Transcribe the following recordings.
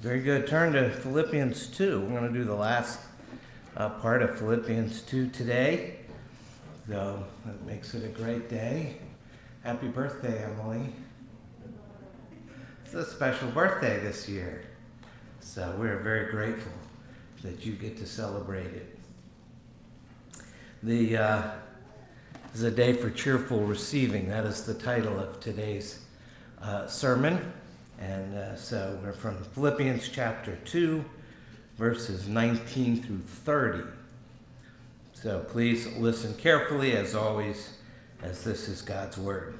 Very good. Turn to Philippians 2. We're going to do the last uh, part of Philippians 2 today. So that makes it a great day. Happy birthday, Emily. It's a special birthday this year. So we're very grateful that you get to celebrate it. The uh, is a day for cheerful receiving. That is the title of today's uh, sermon. And uh, so we're from Philippians chapter 2, verses 19 through 30. So please listen carefully, as always, as this is God's word.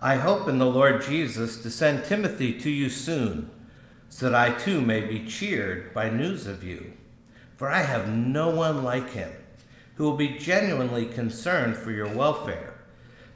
I hope in the Lord Jesus to send Timothy to you soon, so that I too may be cheered by news of you. For I have no one like him who will be genuinely concerned for your welfare.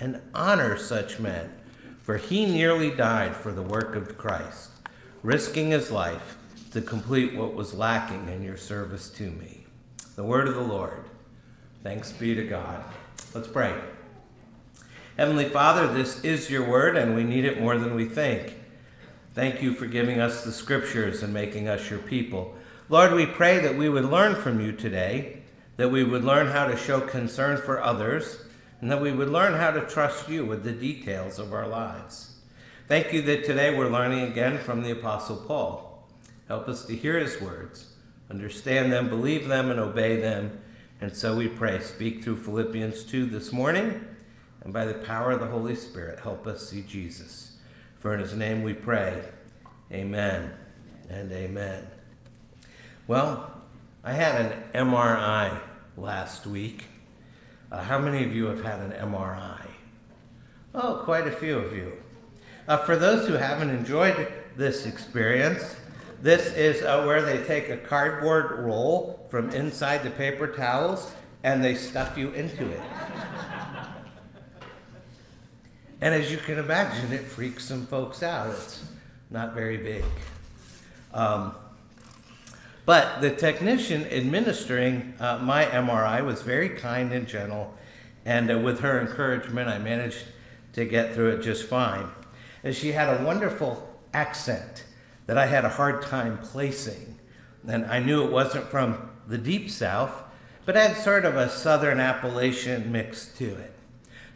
and honor such men, for he nearly died for the work of Christ, risking his life to complete what was lacking in your service to me. The word of the Lord. Thanks be to God. Let's pray. Heavenly Father, this is your word, and we need it more than we think. Thank you for giving us the scriptures and making us your people. Lord, we pray that we would learn from you today, that we would learn how to show concern for others and that we would learn how to trust you with the details of our lives. Thank you that today we're learning again from the Apostle Paul. Help us to hear his words, understand them, believe them, and obey them. And so we pray, speak through Philippians 2 this morning, and by the power of the Holy Spirit, help us see Jesus. For in his name we pray, amen and amen. Well, I had an MRI last week. Uh, how many of you have had an MRI? Oh, quite a few of you. Uh, for those who haven't enjoyed this experience, this is uh, where they take a cardboard roll from inside the paper towels and they stuff you into it. and as you can imagine, it freaks some folks out. It's not very big. Um, but the technician administering uh, my MRI was very kind and gentle, and uh, with her encouragement, I managed to get through it just fine. And she had a wonderful accent that I had a hard time placing. And I knew it wasn't from the deep south, but had sort of a southern Appalachian mix to it.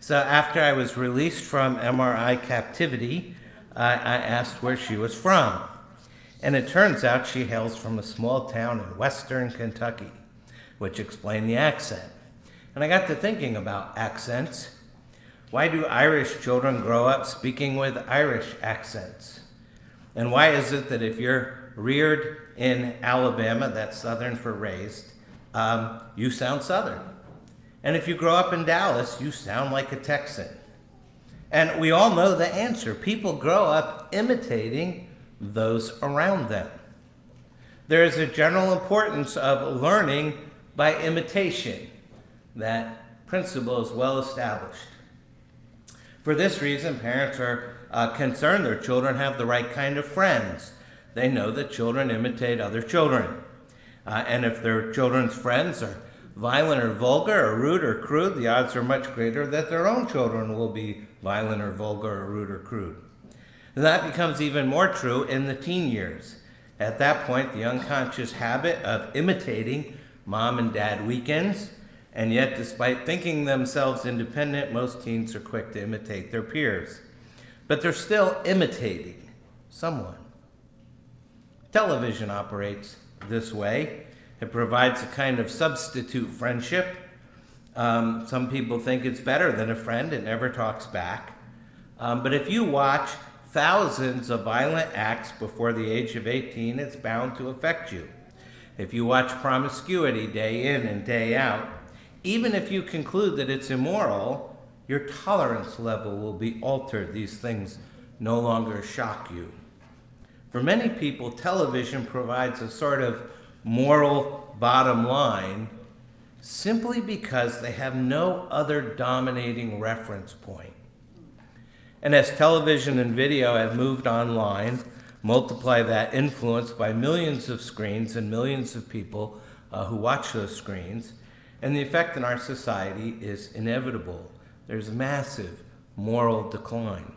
So after I was released from MRI captivity, I, I asked where she was from. And it turns out she hails from a small town in western Kentucky, which explained the accent. And I got to thinking about accents. Why do Irish children grow up speaking with Irish accents? And why is it that if you're reared in Alabama, that's Southern for raised, um, you sound Southern? And if you grow up in Dallas, you sound like a Texan. And we all know the answer. People grow up imitating those around them. There is a general importance of learning by imitation. That principle is well established. For this reason, parents are uh, concerned their children have the right kind of friends. They know that children imitate other children. Uh, and if their children's friends are violent or vulgar or rude or crude, the odds are much greater that their own children will be violent or vulgar or rude or crude. And that becomes even more true in the teen years. At that point, the unconscious habit of imitating mom and dad weakens, and yet, despite thinking themselves independent, most teens are quick to imitate their peers. But they're still imitating someone. Television operates this way. It provides a kind of substitute friendship. Um, some people think it's better than a friend, it never talks back. Um, but if you watch thousands of violent acts before the age of 18, it's bound to affect you. If you watch promiscuity day in and day out, even if you conclude that it's immoral, your tolerance level will be altered. These things no longer shock you. For many people, television provides a sort of moral bottom line simply because they have no other dominating reference point. And as television and video have moved online, multiply that influence by millions of screens and millions of people uh, who watch those screens, and the effect in our society is inevitable. There's massive moral decline.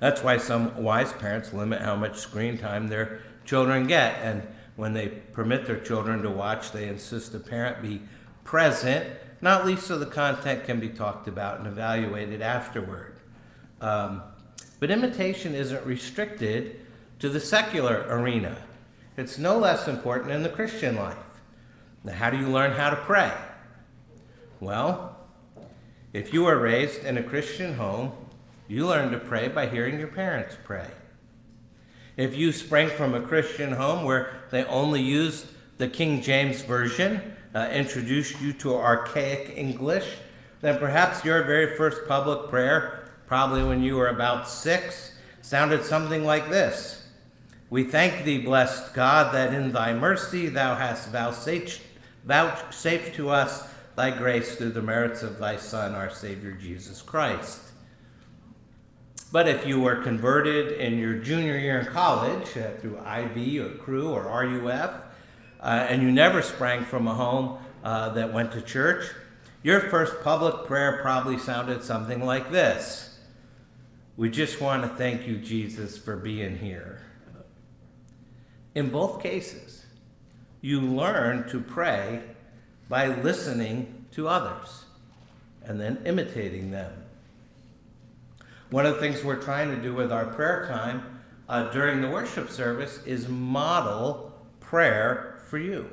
That's why some wise parents limit how much screen time their children get. And when they permit their children to watch, they insist the parent be present, not least so the content can be talked about and evaluated afterward. Um, but imitation isn't restricted to the secular arena, it's no less important in the Christian life. Now, how do you learn how to pray? Well, if you were raised in a Christian home, you learn to pray by hearing your parents pray. If you sprang from a Christian home where they only used the King James Version, uh, introduced you to archaic English, then perhaps your very first public prayer, probably when you were about six, sounded something like this We thank thee, blessed God, that in thy mercy thou hast vouchsafed, to us thy grace through the merits of thy Son, our Savior Jesus Christ. But if you were converted in your junior year in college uh, through IV or Cru or RUF, uh, and you never sprang from a home uh, that went to church, your first public prayer probably sounded something like this We just want to thank you, Jesus, for being here. In both cases, you learn to pray by listening to others and then imitating them. One of the things we're trying to do with our prayer time uh, during the worship service is model prayer for you.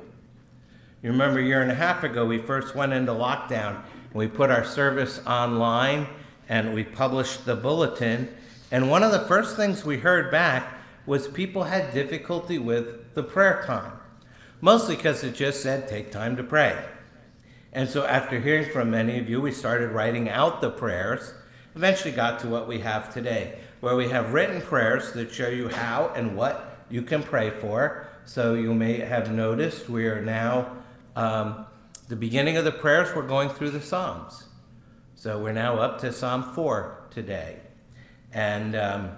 You remember a year and a half ago, we first went into lockdown and we put our service online and we published the bulletin. And one of the first things we heard back was people had difficulty with the prayer time, mostly because it just said, take time to pray. And so, after hearing from many of you, we started writing out the prayers eventually got to what we have today, where we have written prayers that show you how and what you can pray for. So you may have noticed we are now, um, the beginning of the prayers, we're going through the Psalms. So we're now up to Psalm 4 today. And um,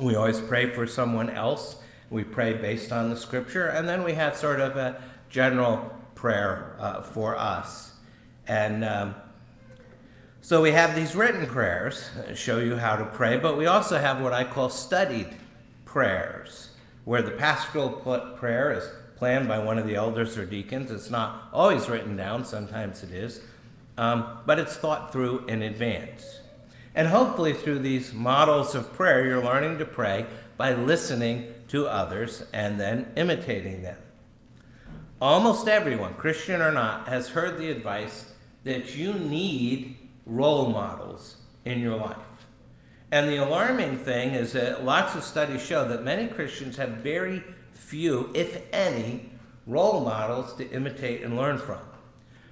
we always pray for someone else. We pray based on the scripture, and then we have sort of a general prayer uh, for us. And um, so we have these written prayers show you how to pray, but we also have what I call studied prayers, where the pastoral prayer is planned by one of the elders or deacons. It's not always written down, sometimes it is, um, but it's thought through in advance. And hopefully, through these models of prayer, you're learning to pray by listening to others and then imitating them. Almost everyone, Christian or not, has heard the advice that you need role models in your life. And the alarming thing is that lots of studies show that many Christians have very few, if any, role models to imitate and learn from.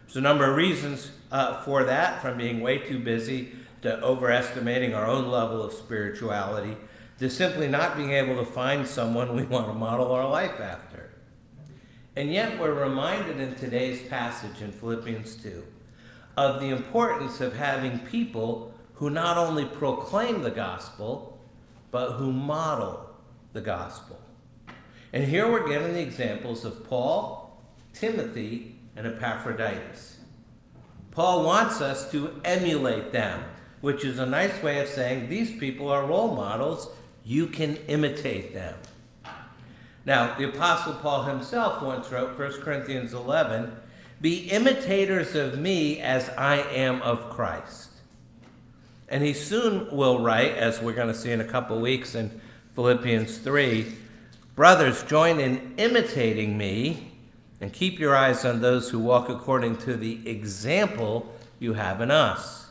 There's a number of reasons uh, for that, from being way too busy to overestimating our own level of spirituality to simply not being able to find someone we want to model our life after. And yet, we're reminded in today's passage in Philippians 2 of the importance of having people who not only proclaim the gospel, but who model the gospel. And here we're given the examples of Paul, Timothy, and Epaphroditus. Paul wants us to emulate them, which is a nice way of saying these people are role models. You can imitate them. Now, the Apostle Paul himself once wrote, 1 Corinthians 11, be imitators of me as I am of Christ. And he soon will write, as we're going to see in a couple weeks in Philippians 3, Brothers, join in imitating me and keep your eyes on those who walk according to the example you have in us.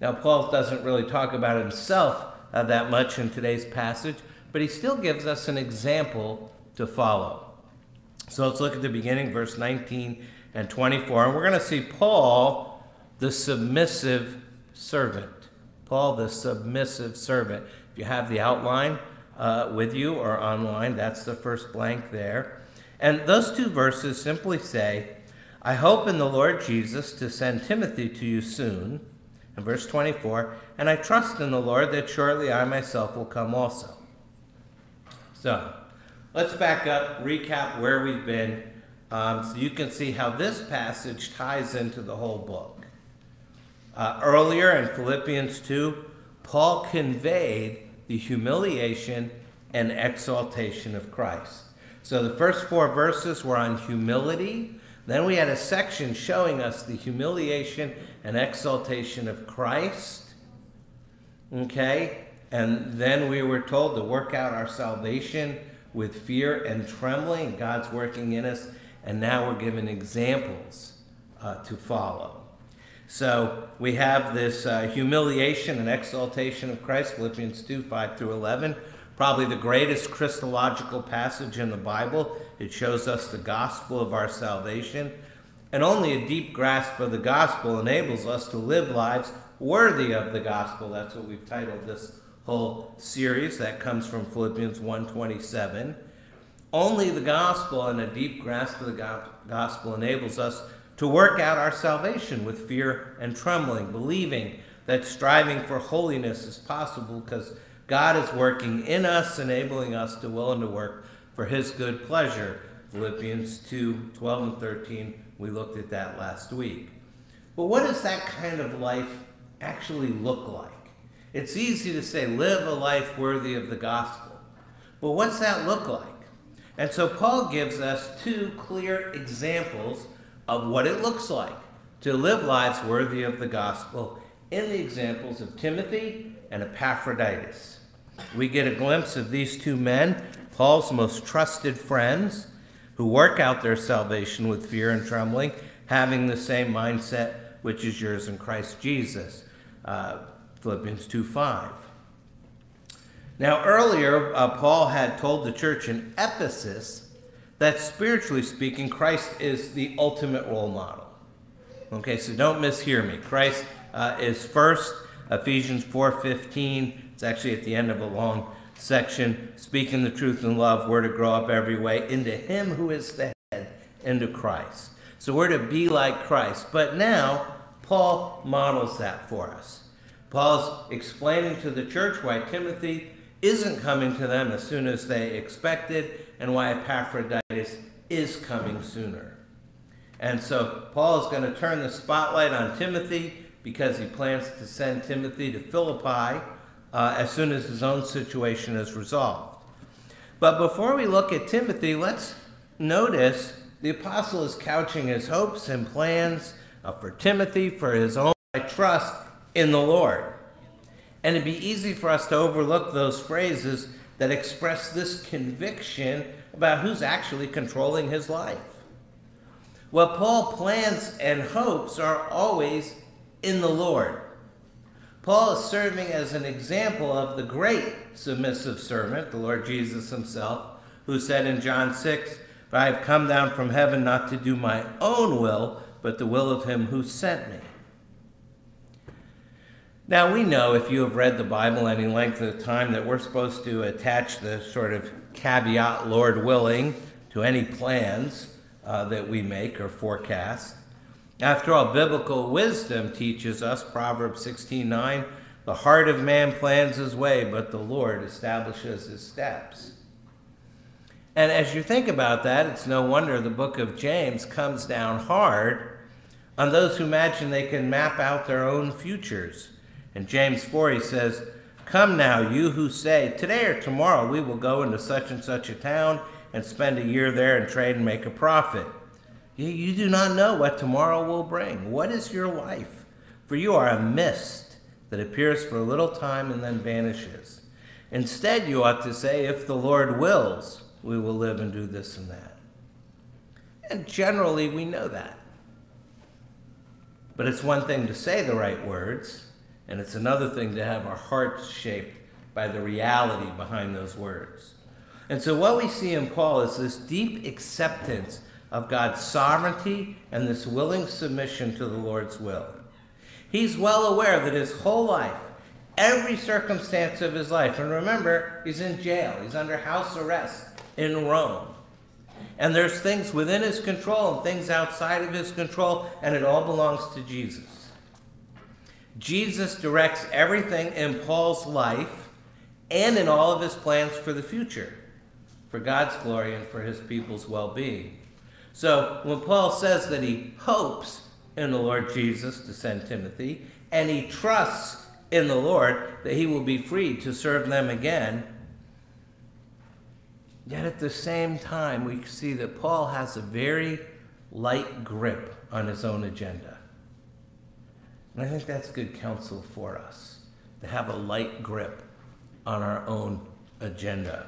Now, Paul doesn't really talk about himself uh, that much in today's passage, but he still gives us an example to follow. So let's look at the beginning, verse 19 and 24, and we're going to see Paul, the submissive servant. Paul, the submissive servant. If you have the outline uh, with you or online, that's the first blank there. And those two verses simply say, I hope in the Lord Jesus to send Timothy to you soon. In verse 24, and I trust in the Lord that shortly I myself will come also. So, let's back up, recap where we've been, um, so you can see how this passage ties into the whole book. Uh, earlier in Philippians 2, Paul conveyed the humiliation and exaltation of Christ. So the first four verses were on humility. Then we had a section showing us the humiliation and exaltation of Christ. Okay? And then we were told to work out our salvation with fear and trembling. God's working in us. And now we're given examples uh, to follow. So we have this uh, humiliation and exaltation of Christ, Philippians 2 5 through 11. Probably the greatest Christological passage in the Bible. It shows us the gospel of our salvation. And only a deep grasp of the gospel enables us to live lives worthy of the gospel. That's what we've titled this whole series that comes from Philippians 1:27. Only the gospel and a deep grasp of the gospel enables us to work out our salvation with fear and trembling, believing that striving for holiness is possible because God is working in us, enabling us to will and to work for his good pleasure. Philippians 2 12 and 13, we looked at that last week. But what does that kind of life actually look like? It's easy to say, live a life worthy of the gospel. But what's that look like? And so Paul gives us two clear examples of what it looks like to live lives worthy of the gospel in the examples of Timothy and Epaphroditus. We get a glimpse of these two men, Paul's most trusted friends, who work out their salvation with fear and trembling, having the same mindset which is yours in Christ Jesus. Uh, Philippians 2 5. Now, earlier, uh, Paul had told the church in Ephesus that spiritually speaking, Christ is the ultimate role model. Okay, so don't mishear me. Christ uh, is first, Ephesians 4.15. It's actually at the end of a long section. Speaking the truth in love, we're to grow up every way into him who is the head, into Christ. So we're to be like Christ. But now, Paul models that for us. Paul's explaining to the church why Timothy isn't coming to them as soon as they expected and why Epaphroditus is coming sooner. And so Paul is going to turn the spotlight on Timothy because he plans to send Timothy to Philippi uh, as soon as his own situation is resolved. But before we look at Timothy, let's notice the apostle is couching his hopes and plans uh, for Timothy, for his own trust in the Lord. And it'd be easy for us to overlook those phrases that express this conviction about who's actually controlling his life. Well, Paul plans and hopes are always in the Lord. Paul is serving as an example of the great submissive servant, the Lord Jesus himself, who said in John 6, For I have come down from heaven not to do my own will, but the will of him who sent me. Now, we know if you have read the Bible any length of time that we're supposed to attach the sort of caveat, Lord willing, to any plans uh, that we make or forecast. After all, biblical wisdom teaches us, Proverbs 16:9, the heart of man plans his way, but the Lord establishes his steps. And as you think about that, it's no wonder the book of James comes down hard on those who imagine they can map out their own futures. In James 4, he says, Come now, you who say, Today or tomorrow we will go into such and such a town and spend a year there and trade and make a profit. You, you do not know what tomorrow will bring. What is your life? For you are a mist that appears for a little time and then vanishes. Instead, you ought to say, if the Lord wills, we will live and do this and that. And generally, we know that. But it's one thing to say the right words, and it's another thing to have our hearts shaped by the reality behind those words. And so, what we see in Paul is this deep acceptance of God's sovereignty and this willing submission to the Lord's will. He's well aware that his whole life, every circumstance of his life, and remember, he's in jail, he's under house arrest in Rome. And there's things within his control and things outside of his control, and it all belongs to Jesus. Jesus directs everything in Paul's life and in all of his plans for the future, for God's glory and for his people's well being. So when Paul says that he hopes in the Lord Jesus to send Timothy, and he trusts in the Lord that he will be free to serve them again, Yet at the same time, we see that Paul has a very light grip on his own agenda. And I think that's good counsel for us to have a light grip on our own agenda.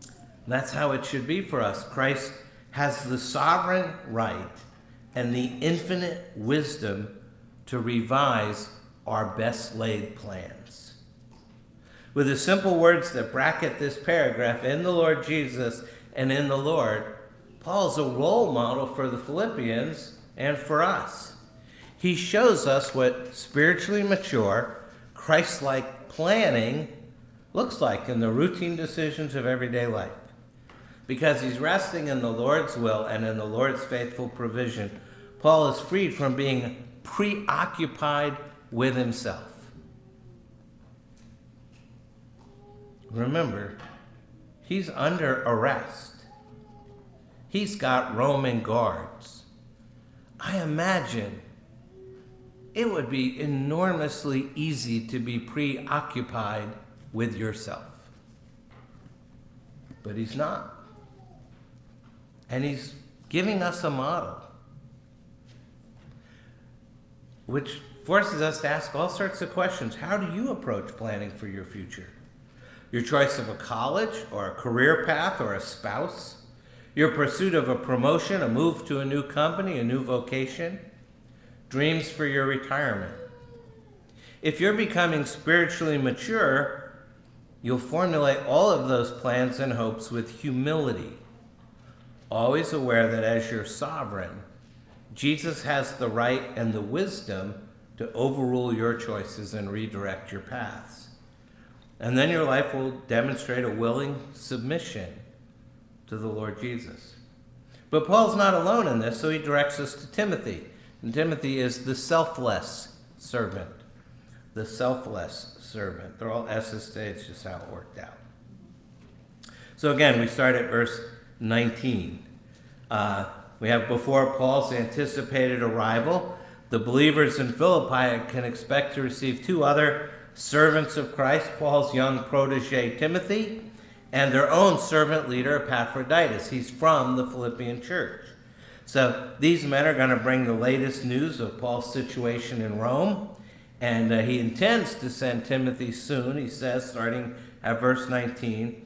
And that's how it should be for us. Christ has the sovereign right and the infinite wisdom to revise our best laid plans with the simple words that bracket this paragraph in the Lord Jesus and in the Lord, Paul's a role model for the Philippians and for us. He shows us what spiritually mature, Christ like planning looks like in the routine decisions of everyday life. Because he's resting in the Lord's will and in the Lord's faithful provision, Paul is freed from being preoccupied with himself. Remember, he's under arrest. He's got Roman guards. I imagine it would be enormously easy to be preoccupied with yourself. But he's not. And he's giving us a model, which forces us to ask all sorts of questions. How do you approach planning for your future? your choice of a college or a career path or a spouse, your pursuit of a promotion, a move to a new company, a new vocation, dreams for your retirement. If you're becoming spiritually mature, you'll formulate all of those plans and hopes with humility, always aware that as your sovereign, Jesus has the right and the wisdom to overrule your choices and redirect your paths. And then your life will demonstrate a willing submission to the Lord Jesus. But Paul's not alone in this, so he directs us to Timothy. And Timothy is the selfless servant. The selfless servant. They're all S's today, it's just how it worked out. So again, we start at verse 19. Uh, we have before Paul's anticipated arrival, the believers in Philippi can expect to receive two other servants of Christ, Paul's young protege Timothy, and their own servant leader Epaphroditus. He's from the Philippian church. So these men are going to bring the latest news of Paul's situation in Rome, and uh, he intends to send Timothy soon, he says, starting at verse 19.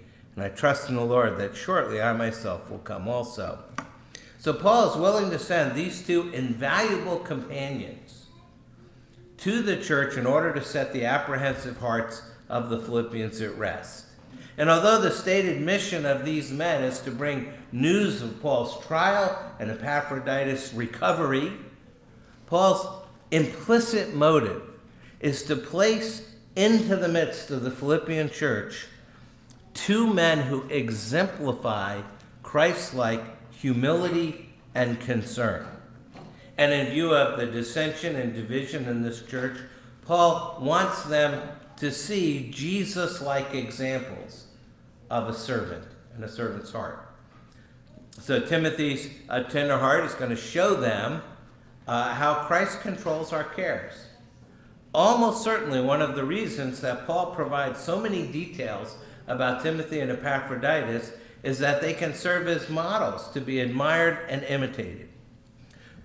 And I trust in the Lord that shortly I myself will come also. So Paul is willing to send these two invaluable companions to the church in order to set the apprehensive hearts of the Philippians at rest. And although the stated mission of these men is to bring news of Paul's trial and Epaphroditus' recovery, Paul's implicit motive is to place into the midst of the Philippian church two men who exemplify Christ like humility and concern. And in view of the dissension and division in this church, Paul wants them to see Jesus like examples of a servant and a servant's heart. So Timothy's uh, tender heart is going to show them uh, how Christ controls our cares. Almost certainly, one of the reasons that Paul provides so many details about Timothy and Epaphroditus is that they can serve as models to be admired and imitated.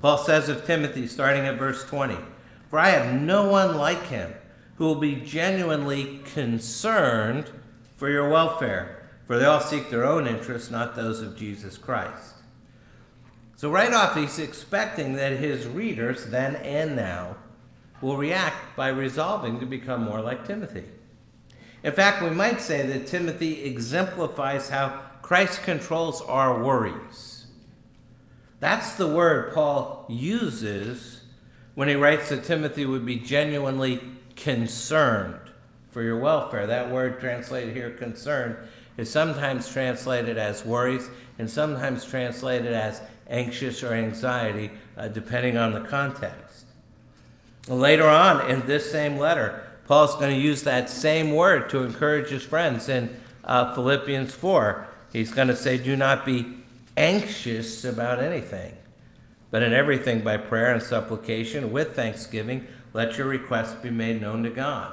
Paul says of Timothy, starting at verse 20, For I have no one like him who will be genuinely concerned for your welfare, for they all seek their own interests, not those of Jesus Christ. So, right off, he's expecting that his readers, then and now, will react by resolving to become more like Timothy. In fact, we might say that Timothy exemplifies how Christ controls our worries. That's the word Paul uses when he writes that Timothy would be genuinely concerned for your welfare. That word translated here, concern, is sometimes translated as worries and sometimes translated as anxious or anxiety, uh, depending on the context. Later on in this same letter, Paul's going to use that same word to encourage his friends in uh, Philippians 4. He's going to say, Do not be anxious about anything, but in everything by prayer and supplication with thanksgiving, let your requests be made known to God.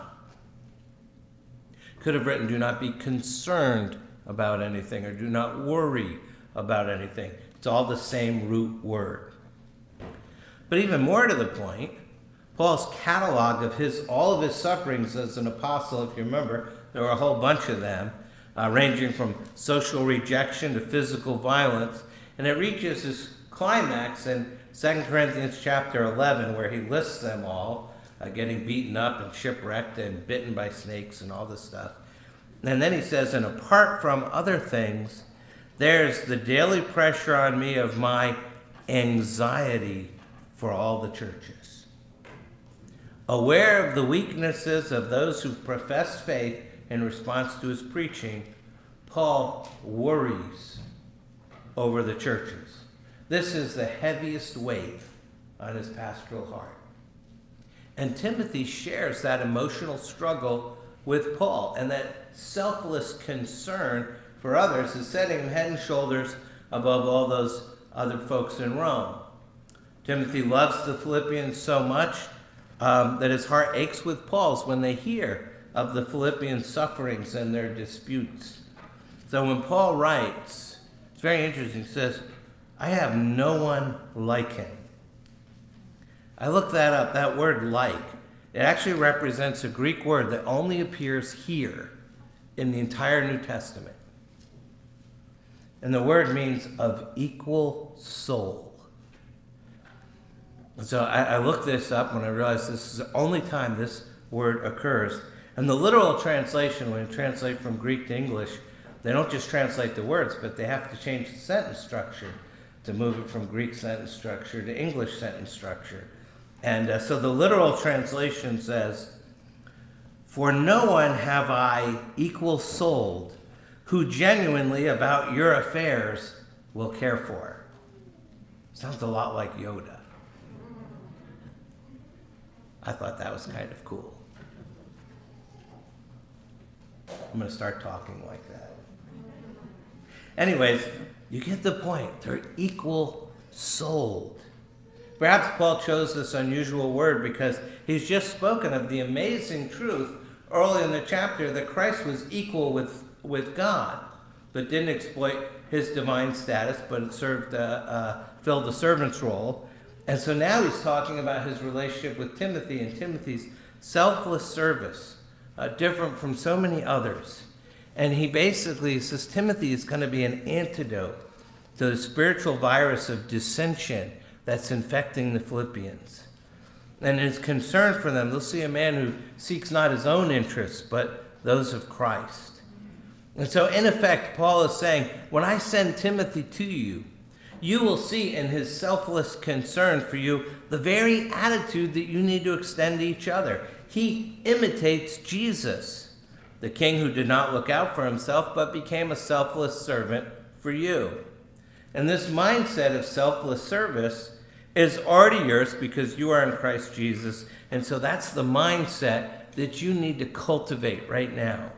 Could have written, Do not be concerned about anything, or do not worry about anything. It's all the same root word. But even more to the point, Paul's catalog of his all of his sufferings as an apostle, if you remember, there were a whole bunch of them, uh, ranging from social rejection to physical violence, and it reaches its climax in 2 Corinthians chapter 11, where he lists them all, uh, getting beaten up and shipwrecked and bitten by snakes and all this stuff. And then he says, and apart from other things, there's the daily pressure on me of my anxiety for all the churches. Aware of the weaknesses of those who profess faith in response to his preaching, Paul worries over the churches. This is the heaviest weight on his pastoral heart. And Timothy shares that emotional struggle with Paul and that selfless concern for others is setting him head and shoulders above all those other folks in Rome. Timothy loves the Philippians so much um, that his heart aches with Paul's when they hear of the Philippian sufferings and their disputes. So when Paul writes, it's very interesting. He says, I have no one like him. I looked that up. That word like, it actually represents a Greek word that only appears here in the entire New Testament. And the word means of equal soul. So I, I, looked this up when I realized this is the only time this word occurs. And the literal translation, when you translate from Greek to English, they don't just translate the words, but they have to change the sentence structure to move it from Greek sentence structure to English sentence structure. And uh, so the literal translation says, For no one have I equal souled who genuinely about your affairs will care for. Sounds a lot like Yoda. I thought that was kind of cool. I'm going to start talking like that. Anyways, you get the point. They're equal souled. Perhaps Paul chose this unusual word because he's just spoken of the amazing truth early in the chapter that Christ was equal with with God, but didn't exploit his divine status, but served, uh, uh, filled the servant's role. And so now he's talking about his relationship with Timothy and Timothy's selfless service, uh, different from so many others. And he basically says Timothy is going to be an antidote to the spiritual virus of dissension that's infecting the Philippians. And his concern for them, they'll see a man who seeks not his own interests, but those of Christ. And so, in effect, Paul is saying, when I send Timothy to you, you will see in his selfless concern for you the very attitude that you need to extend to each other. He imitates Jesus, the king who did not look out for himself, but became a selfless servant for you. And this mindset of selfless service is already yours because you are in Christ Jesus. And so that's the mindset that you need to cultivate right now.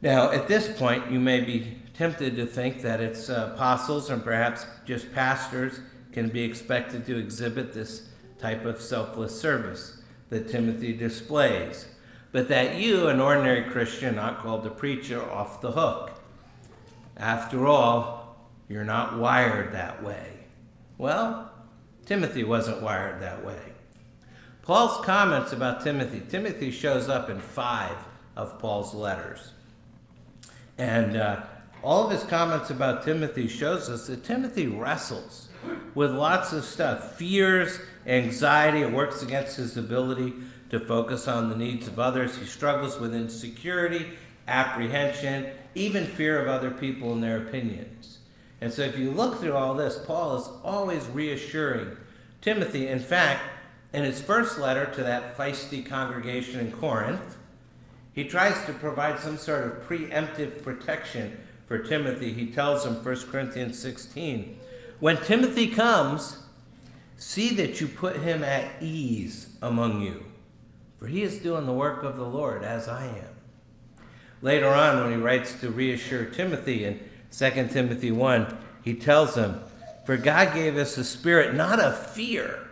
Now, at this point, you may be tempted to think that it's uh, apostles and perhaps just pastors can be expected to exhibit this type of selfless service that Timothy displays, but that you, an ordinary Christian, not called to preach, are off the hook. After all, you're not wired that way. Well, Timothy wasn't wired that way. Paul's comments about Timothy, Timothy shows up in five of Paul's letters. And uh, all of his comments about Timothy shows us that Timothy wrestles with lots of stuff fears, anxiety. It works against his ability to focus on the needs of others. He struggles with insecurity, apprehension, even fear of other people and their opinions. And so, if you look through all this, Paul is always reassuring Timothy. In fact, in his first letter to that feisty congregation in Corinth, he tries to provide some sort of preemptive protection for Timothy. He tells him, 1 Corinthians 16, when Timothy comes, see that you put him at ease among you, for he is doing the work of the Lord as I am. Later on, when he writes to reassure Timothy in 2 Timothy 1, he tells him, For God gave us a spirit not of fear,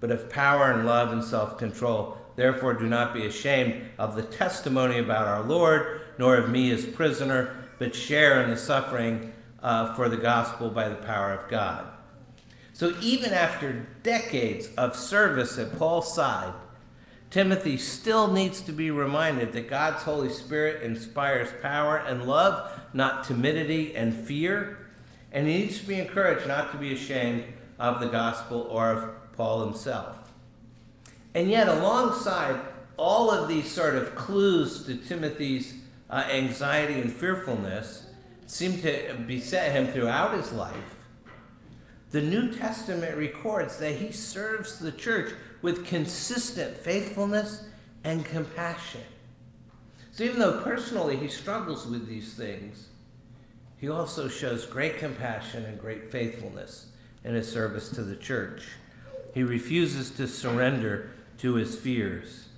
but of power and love and self control. Therefore, do not be ashamed of the testimony about our Lord, nor of me as prisoner, but share in the suffering uh, for the gospel by the power of God. So, even after decades of service at Paul's side, Timothy still needs to be reminded that God's Holy Spirit inspires power and love, not timidity and fear. And he needs to be encouraged not to be ashamed of the gospel or of Paul himself. And yet, alongside all of these sort of clues to Timothy's uh, anxiety and fearfulness seem to beset him throughout his life, the New Testament records that he serves the church with consistent faithfulness and compassion. So even though personally he struggles with these things, he also shows great compassion and great faithfulness in his service to the church. He refuses to surrender to his fears.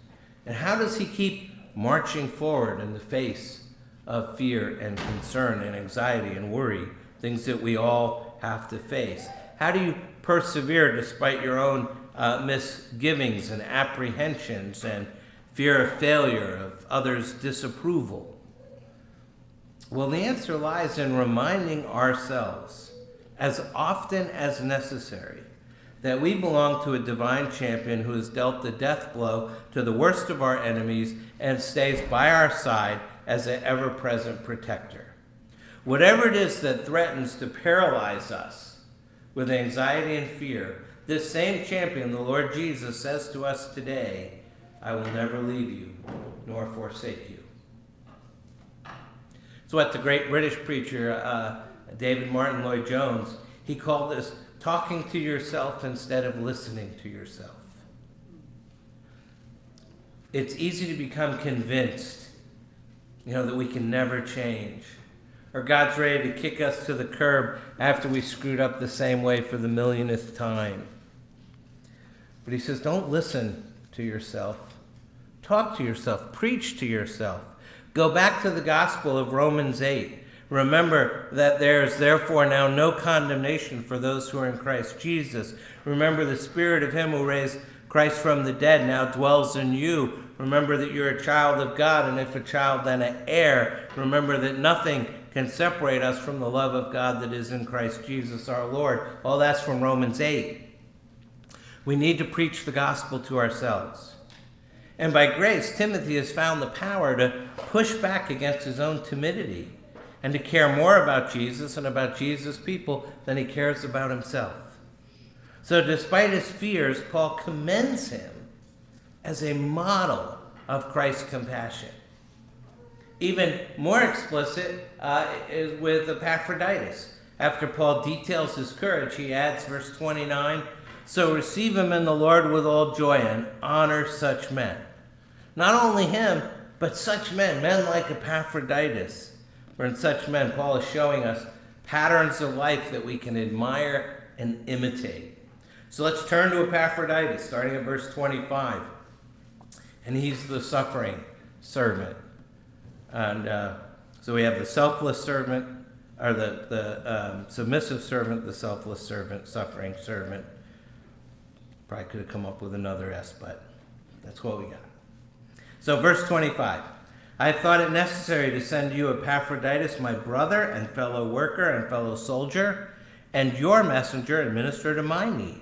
And how does he keep marching forward in the face of fear and concern and anxiety and worry, things that we all have to face? How do you persevere despite your own uh, misgivings and apprehensions and fear of failure, of others' disapproval? Well, the answer lies in reminding ourselves, as often as necessary, that we belong to a divine champion who has dealt the death blow to the worst of our enemies and stays by our side as an ever present protector. Whatever it is that threatens to paralyze us with anxiety and fear, this same champion, the Lord Jesus, says to us today, I will never leave you nor forsake you. It's what the great British preacher uh, David Martyn Lloyd-Jones, he called this talking to yourself instead of listening to yourself. It's easy to become convinced, you know, that we can never change. Or God's ready to kick us to the curb after we screwed up the same way for the millionth time. But he says, don't listen to yourself. Talk to yourself. Preach to yourself. Go back to the gospel of Romans 8. Remember that there is therefore now no condemnation for those who are in Christ Jesus. Remember the spirit of him who raised Christ from the dead now dwells in you. Remember that you're a child of God, and if a child, then an heir. Remember that nothing can separate us from the love of God that is in Christ Jesus our Lord. All that's from Romans 8. We need to preach the gospel to ourselves. And by grace, Timothy has found the power to push back against his own timidity and to care more about Jesus and about Jesus' people than he cares about himself. So, despite his fears, Paul commends him as a model of Christ's compassion. Even more explicit uh, is with Epaphroditus. After Paul details his courage, he adds, verse 29 so receive him in the Lord with all joy and honor such men. Not only him, but such men, men like Epaphroditus. For in such men, Paul is showing us patterns of life that we can admire and imitate. So let's turn to Epaphroditus, starting at verse 25. And he's the suffering servant. And uh, so we have the selfless servant, or the, the um, submissive servant, the selfless servant, suffering servant. Probably could have come up with another S, but that's what we got. So, verse 25. I thought it necessary to send you Epaphroditus, my brother and fellow worker and fellow soldier, and your messenger and minister to my need.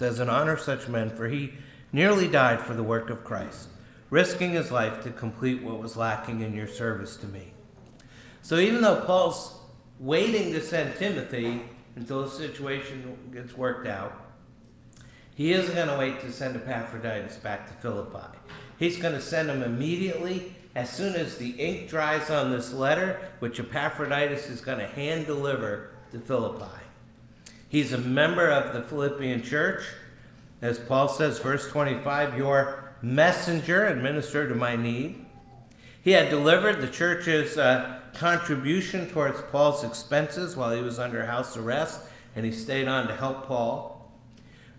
Says, and honor such men, for he nearly died for the work of Christ, risking his life to complete what was lacking in your service to me. So even though Paul's waiting to send Timothy until the situation gets worked out, he isn't going to wait to send Epaphroditus back to Philippi. He's going to send him immediately as soon as the ink dries on this letter, which Epaphroditus is going to hand deliver to Philippi. He's a member of the Philippian church. As Paul says, verse 25, your messenger and minister to my need. He had delivered the church's uh, contribution towards Paul's expenses while he was under house arrest, and he stayed on to help Paul.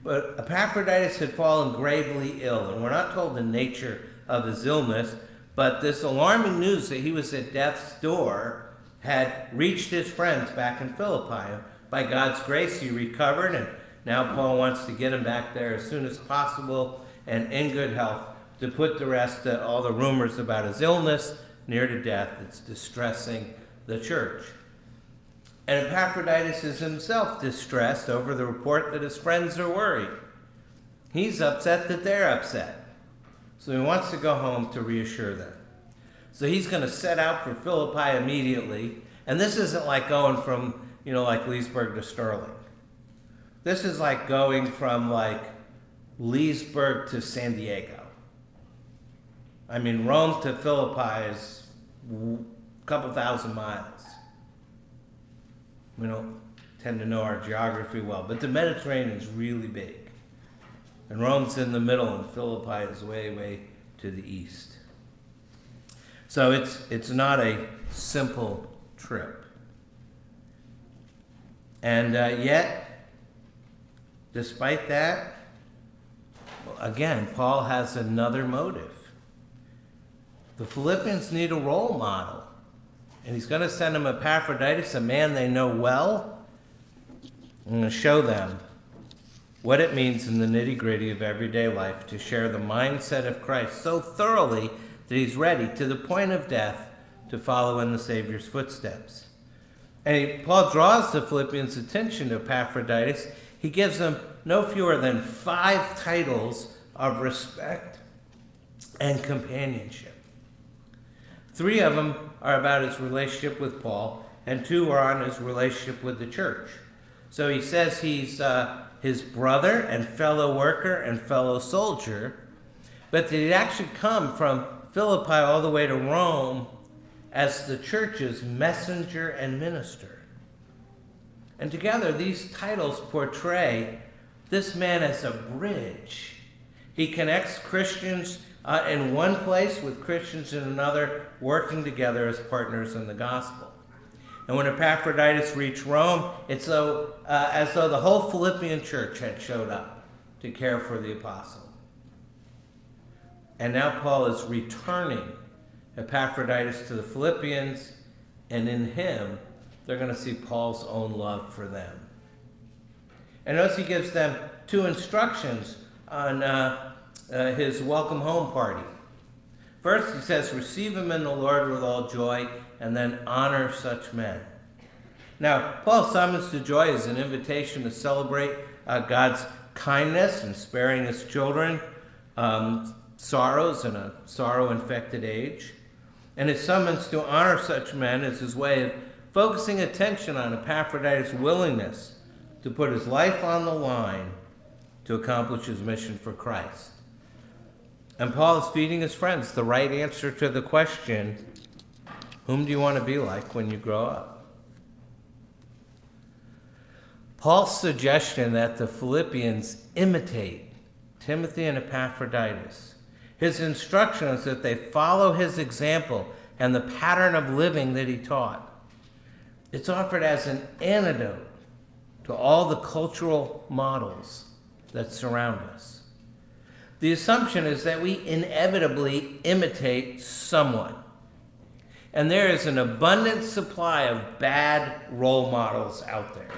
But Epaphroditus had fallen gravely ill, and we're not told the nature of his illness, but this alarming news that he was at death's door had reached his friends back in Philippi. By God's grace, he recovered, and now Paul wants to get him back there as soon as possible and in good health to put to rest of all the rumors about his illness near to death that's distressing the church. And Epaphroditus is himself distressed over the report that his friends are worried. He's upset that they're upset. So he wants to go home to reassure them. So he's going to set out for Philippi immediately. And this isn't like going from, you know, like Leesburg to Sterling. This is like going from like Leesburg to San Diego. I mean, Rome to Philippi is a couple thousand miles we don't tend to know our geography well, but the Mediterranean is really big. And Rome's in the middle, and Philippi is way, way to the east. So it's, it's not a simple trip. And uh, yet, despite that, again, Paul has another motive. The Philippians need a role model. And he's going to send them Epaphroditus, a man they know well. To show them what it means in the nitty gritty of everyday life to share the mindset of Christ so thoroughly that he's ready to the point of death to follow in the Savior's footsteps. And Paul draws the Philippians' attention to Epaphroditus. He gives them no fewer than five titles of respect and companionship. Three of them are about his relationship with Paul, and two are on his relationship with the church. So he says he's uh, his brother and fellow worker and fellow soldier, but that he actually come from Philippi all the way to Rome as the church's messenger and minister. And together, these titles portray this man as a bridge. He connects Christians uh, in one place with Christians in another, working together as partners in the gospel. And when Epaphroditus reached Rome, it's so, uh, as though the whole Philippian church had showed up to care for the apostle. And now Paul is returning Epaphroditus to the Philippians, and in him, they're going to see Paul's own love for them. And notice he gives them two instructions on uh, uh, his welcome home party. First, he says, Receive him in the Lord with all joy, and then honor such men. Now, Paul's summons to joy is an invitation to celebrate uh, God's kindness and sparing his children um, sorrows in a sorrow infected age. And his summons to honor such men is his way of focusing attention on Epaphroditus' willingness to put his life on the line to accomplish his mission for Christ. And Paul is feeding his friends the right answer to the question whom do you want to be like when you grow up? Paul's suggestion that the Philippians imitate Timothy and Epaphroditus, his instruction is that they follow his example and the pattern of living that he taught. It's offered as an antidote to all the cultural models that surround us. The assumption is that we inevitably imitate someone. And there is an abundant supply of bad role models out there.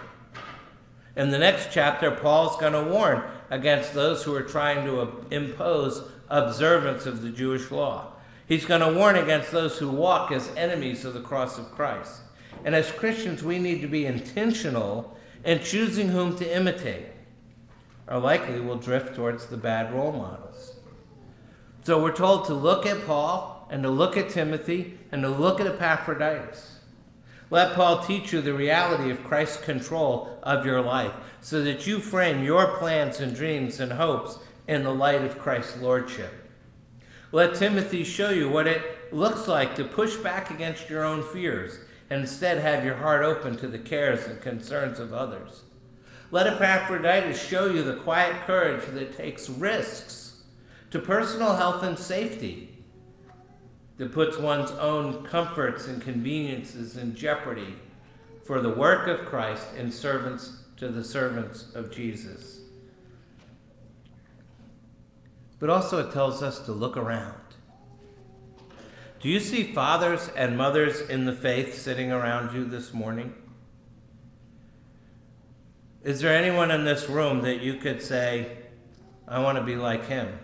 In the next chapter, Paul's going to warn against those who are trying to impose observance of the Jewish law. He's going to warn against those who walk as enemies of the cross of Christ. And as Christians, we need to be intentional in choosing whom to imitate, or likely we'll drift towards the bad role models. So we're told to look at Paul and to look at Timothy and to look at Epaphroditus. Let Paul teach you the reality of Christ's control of your life so that you frame your plans and dreams and hopes in the light of Christ's lordship. Let Timothy show you what it looks like to push back against your own fears and instead have your heart open to the cares and concerns of others. Let Epaphroditus show you the quiet courage that takes risks to personal health and safety, that puts one's own comforts and conveniences in jeopardy for the work of Christ and servants to the servants of Jesus but also it tells us to look around. Do you see fathers and mothers in the faith sitting around you this morning? Is there anyone in this room that you could say, I want to be like him?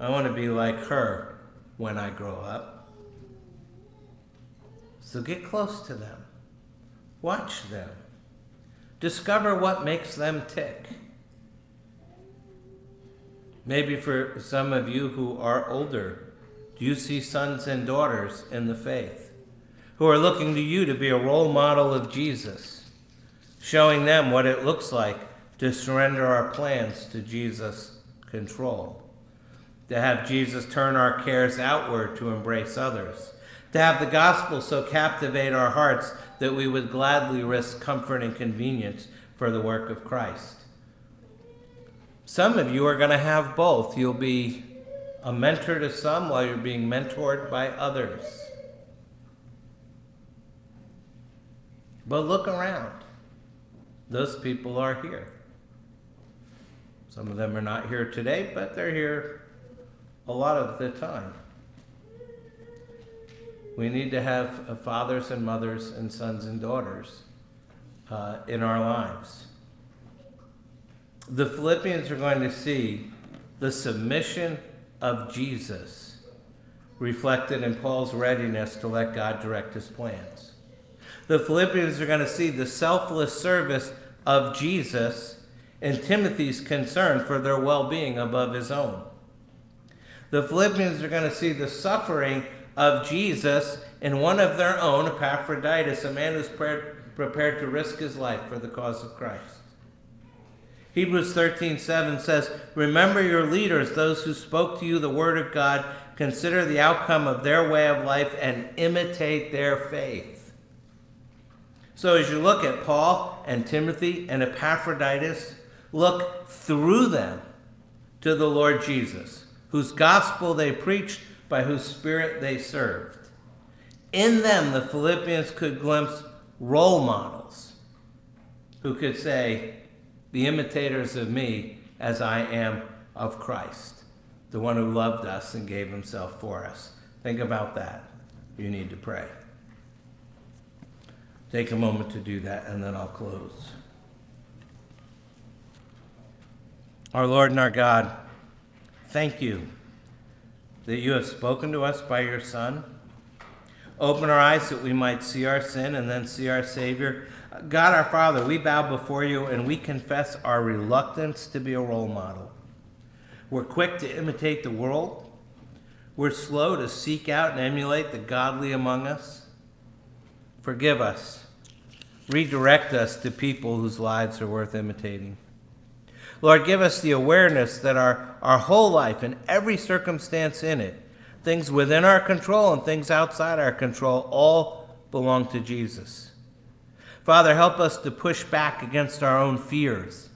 I want to be like her when I grow up? So get close to them, watch them, discover what makes them tick. Maybe for some of you who are older, do you see sons and daughters in the faith who are looking to you to be a role model of Jesus, showing them what it looks like to surrender our plans to Jesus' control, to have Jesus turn our cares outward to embrace others, to have the gospel so captivate our hearts that we would gladly risk comfort and convenience for the work of Christ. Some of you are going to have both. You'll be a mentor to some while you're being mentored by others. But look around. Those people are here. Some of them are not here today, but they're here a lot of the time. We need to have fathers and mothers and sons and daughters uh, in our lives the Philippians are going to see the submission of Jesus reflected in Paul's readiness to let God direct his plans. The Philippians are going to see the selfless service of Jesus and Timothy's concern for their well being above his own. The Philippians are going to see the suffering of Jesus in one of their own, Epaphroditus, a man who's prepared to risk his life for the cause of Christ. Hebrews 13, 7 says, Remember your leaders, those who spoke to you the word of God. Consider the outcome of their way of life and imitate their faith. So, as you look at Paul and Timothy and Epaphroditus, look through them to the Lord Jesus, whose gospel they preached, by whose spirit they served. In them, the Philippians could glimpse role models who could say, be imitators of me as I am of Christ, the one who loved us and gave himself for us. Think about that. You need to pray. Take a moment to do that, and then I'll close. Our Lord and our God, thank you that you have spoken to us by your Son. Open our eyes that we might see our sin and then see our Savior God our Father, we bow before you and we confess our reluctance to be a role model. We're quick to imitate the world. We're slow to seek out and emulate the godly among us. Forgive us. Redirect us to people whose lives are worth imitating. Lord, give us the awareness that our, our whole life and every circumstance in it, things within our control and things outside our control, all belong to Jesus. Father, help us to push back against our own fears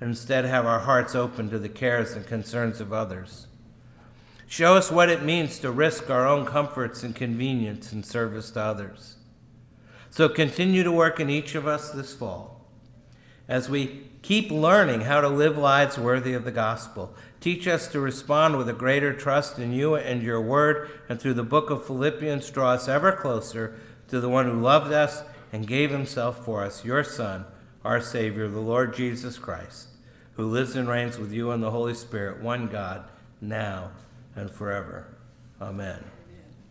and instead have our hearts open to the cares and concerns of others. Show us what it means to risk our own comforts and convenience in service to others. So continue to work in each of us this fall as we keep learning how to live lives worthy of the gospel. Teach us to respond with a greater trust in you and your word, and through the book of Philippians, draw us ever closer to the one who loved us and gave himself for us, your Son, our Savior, the Lord Jesus Christ, who lives and reigns with you and the Holy Spirit, one God, now and forever. Amen.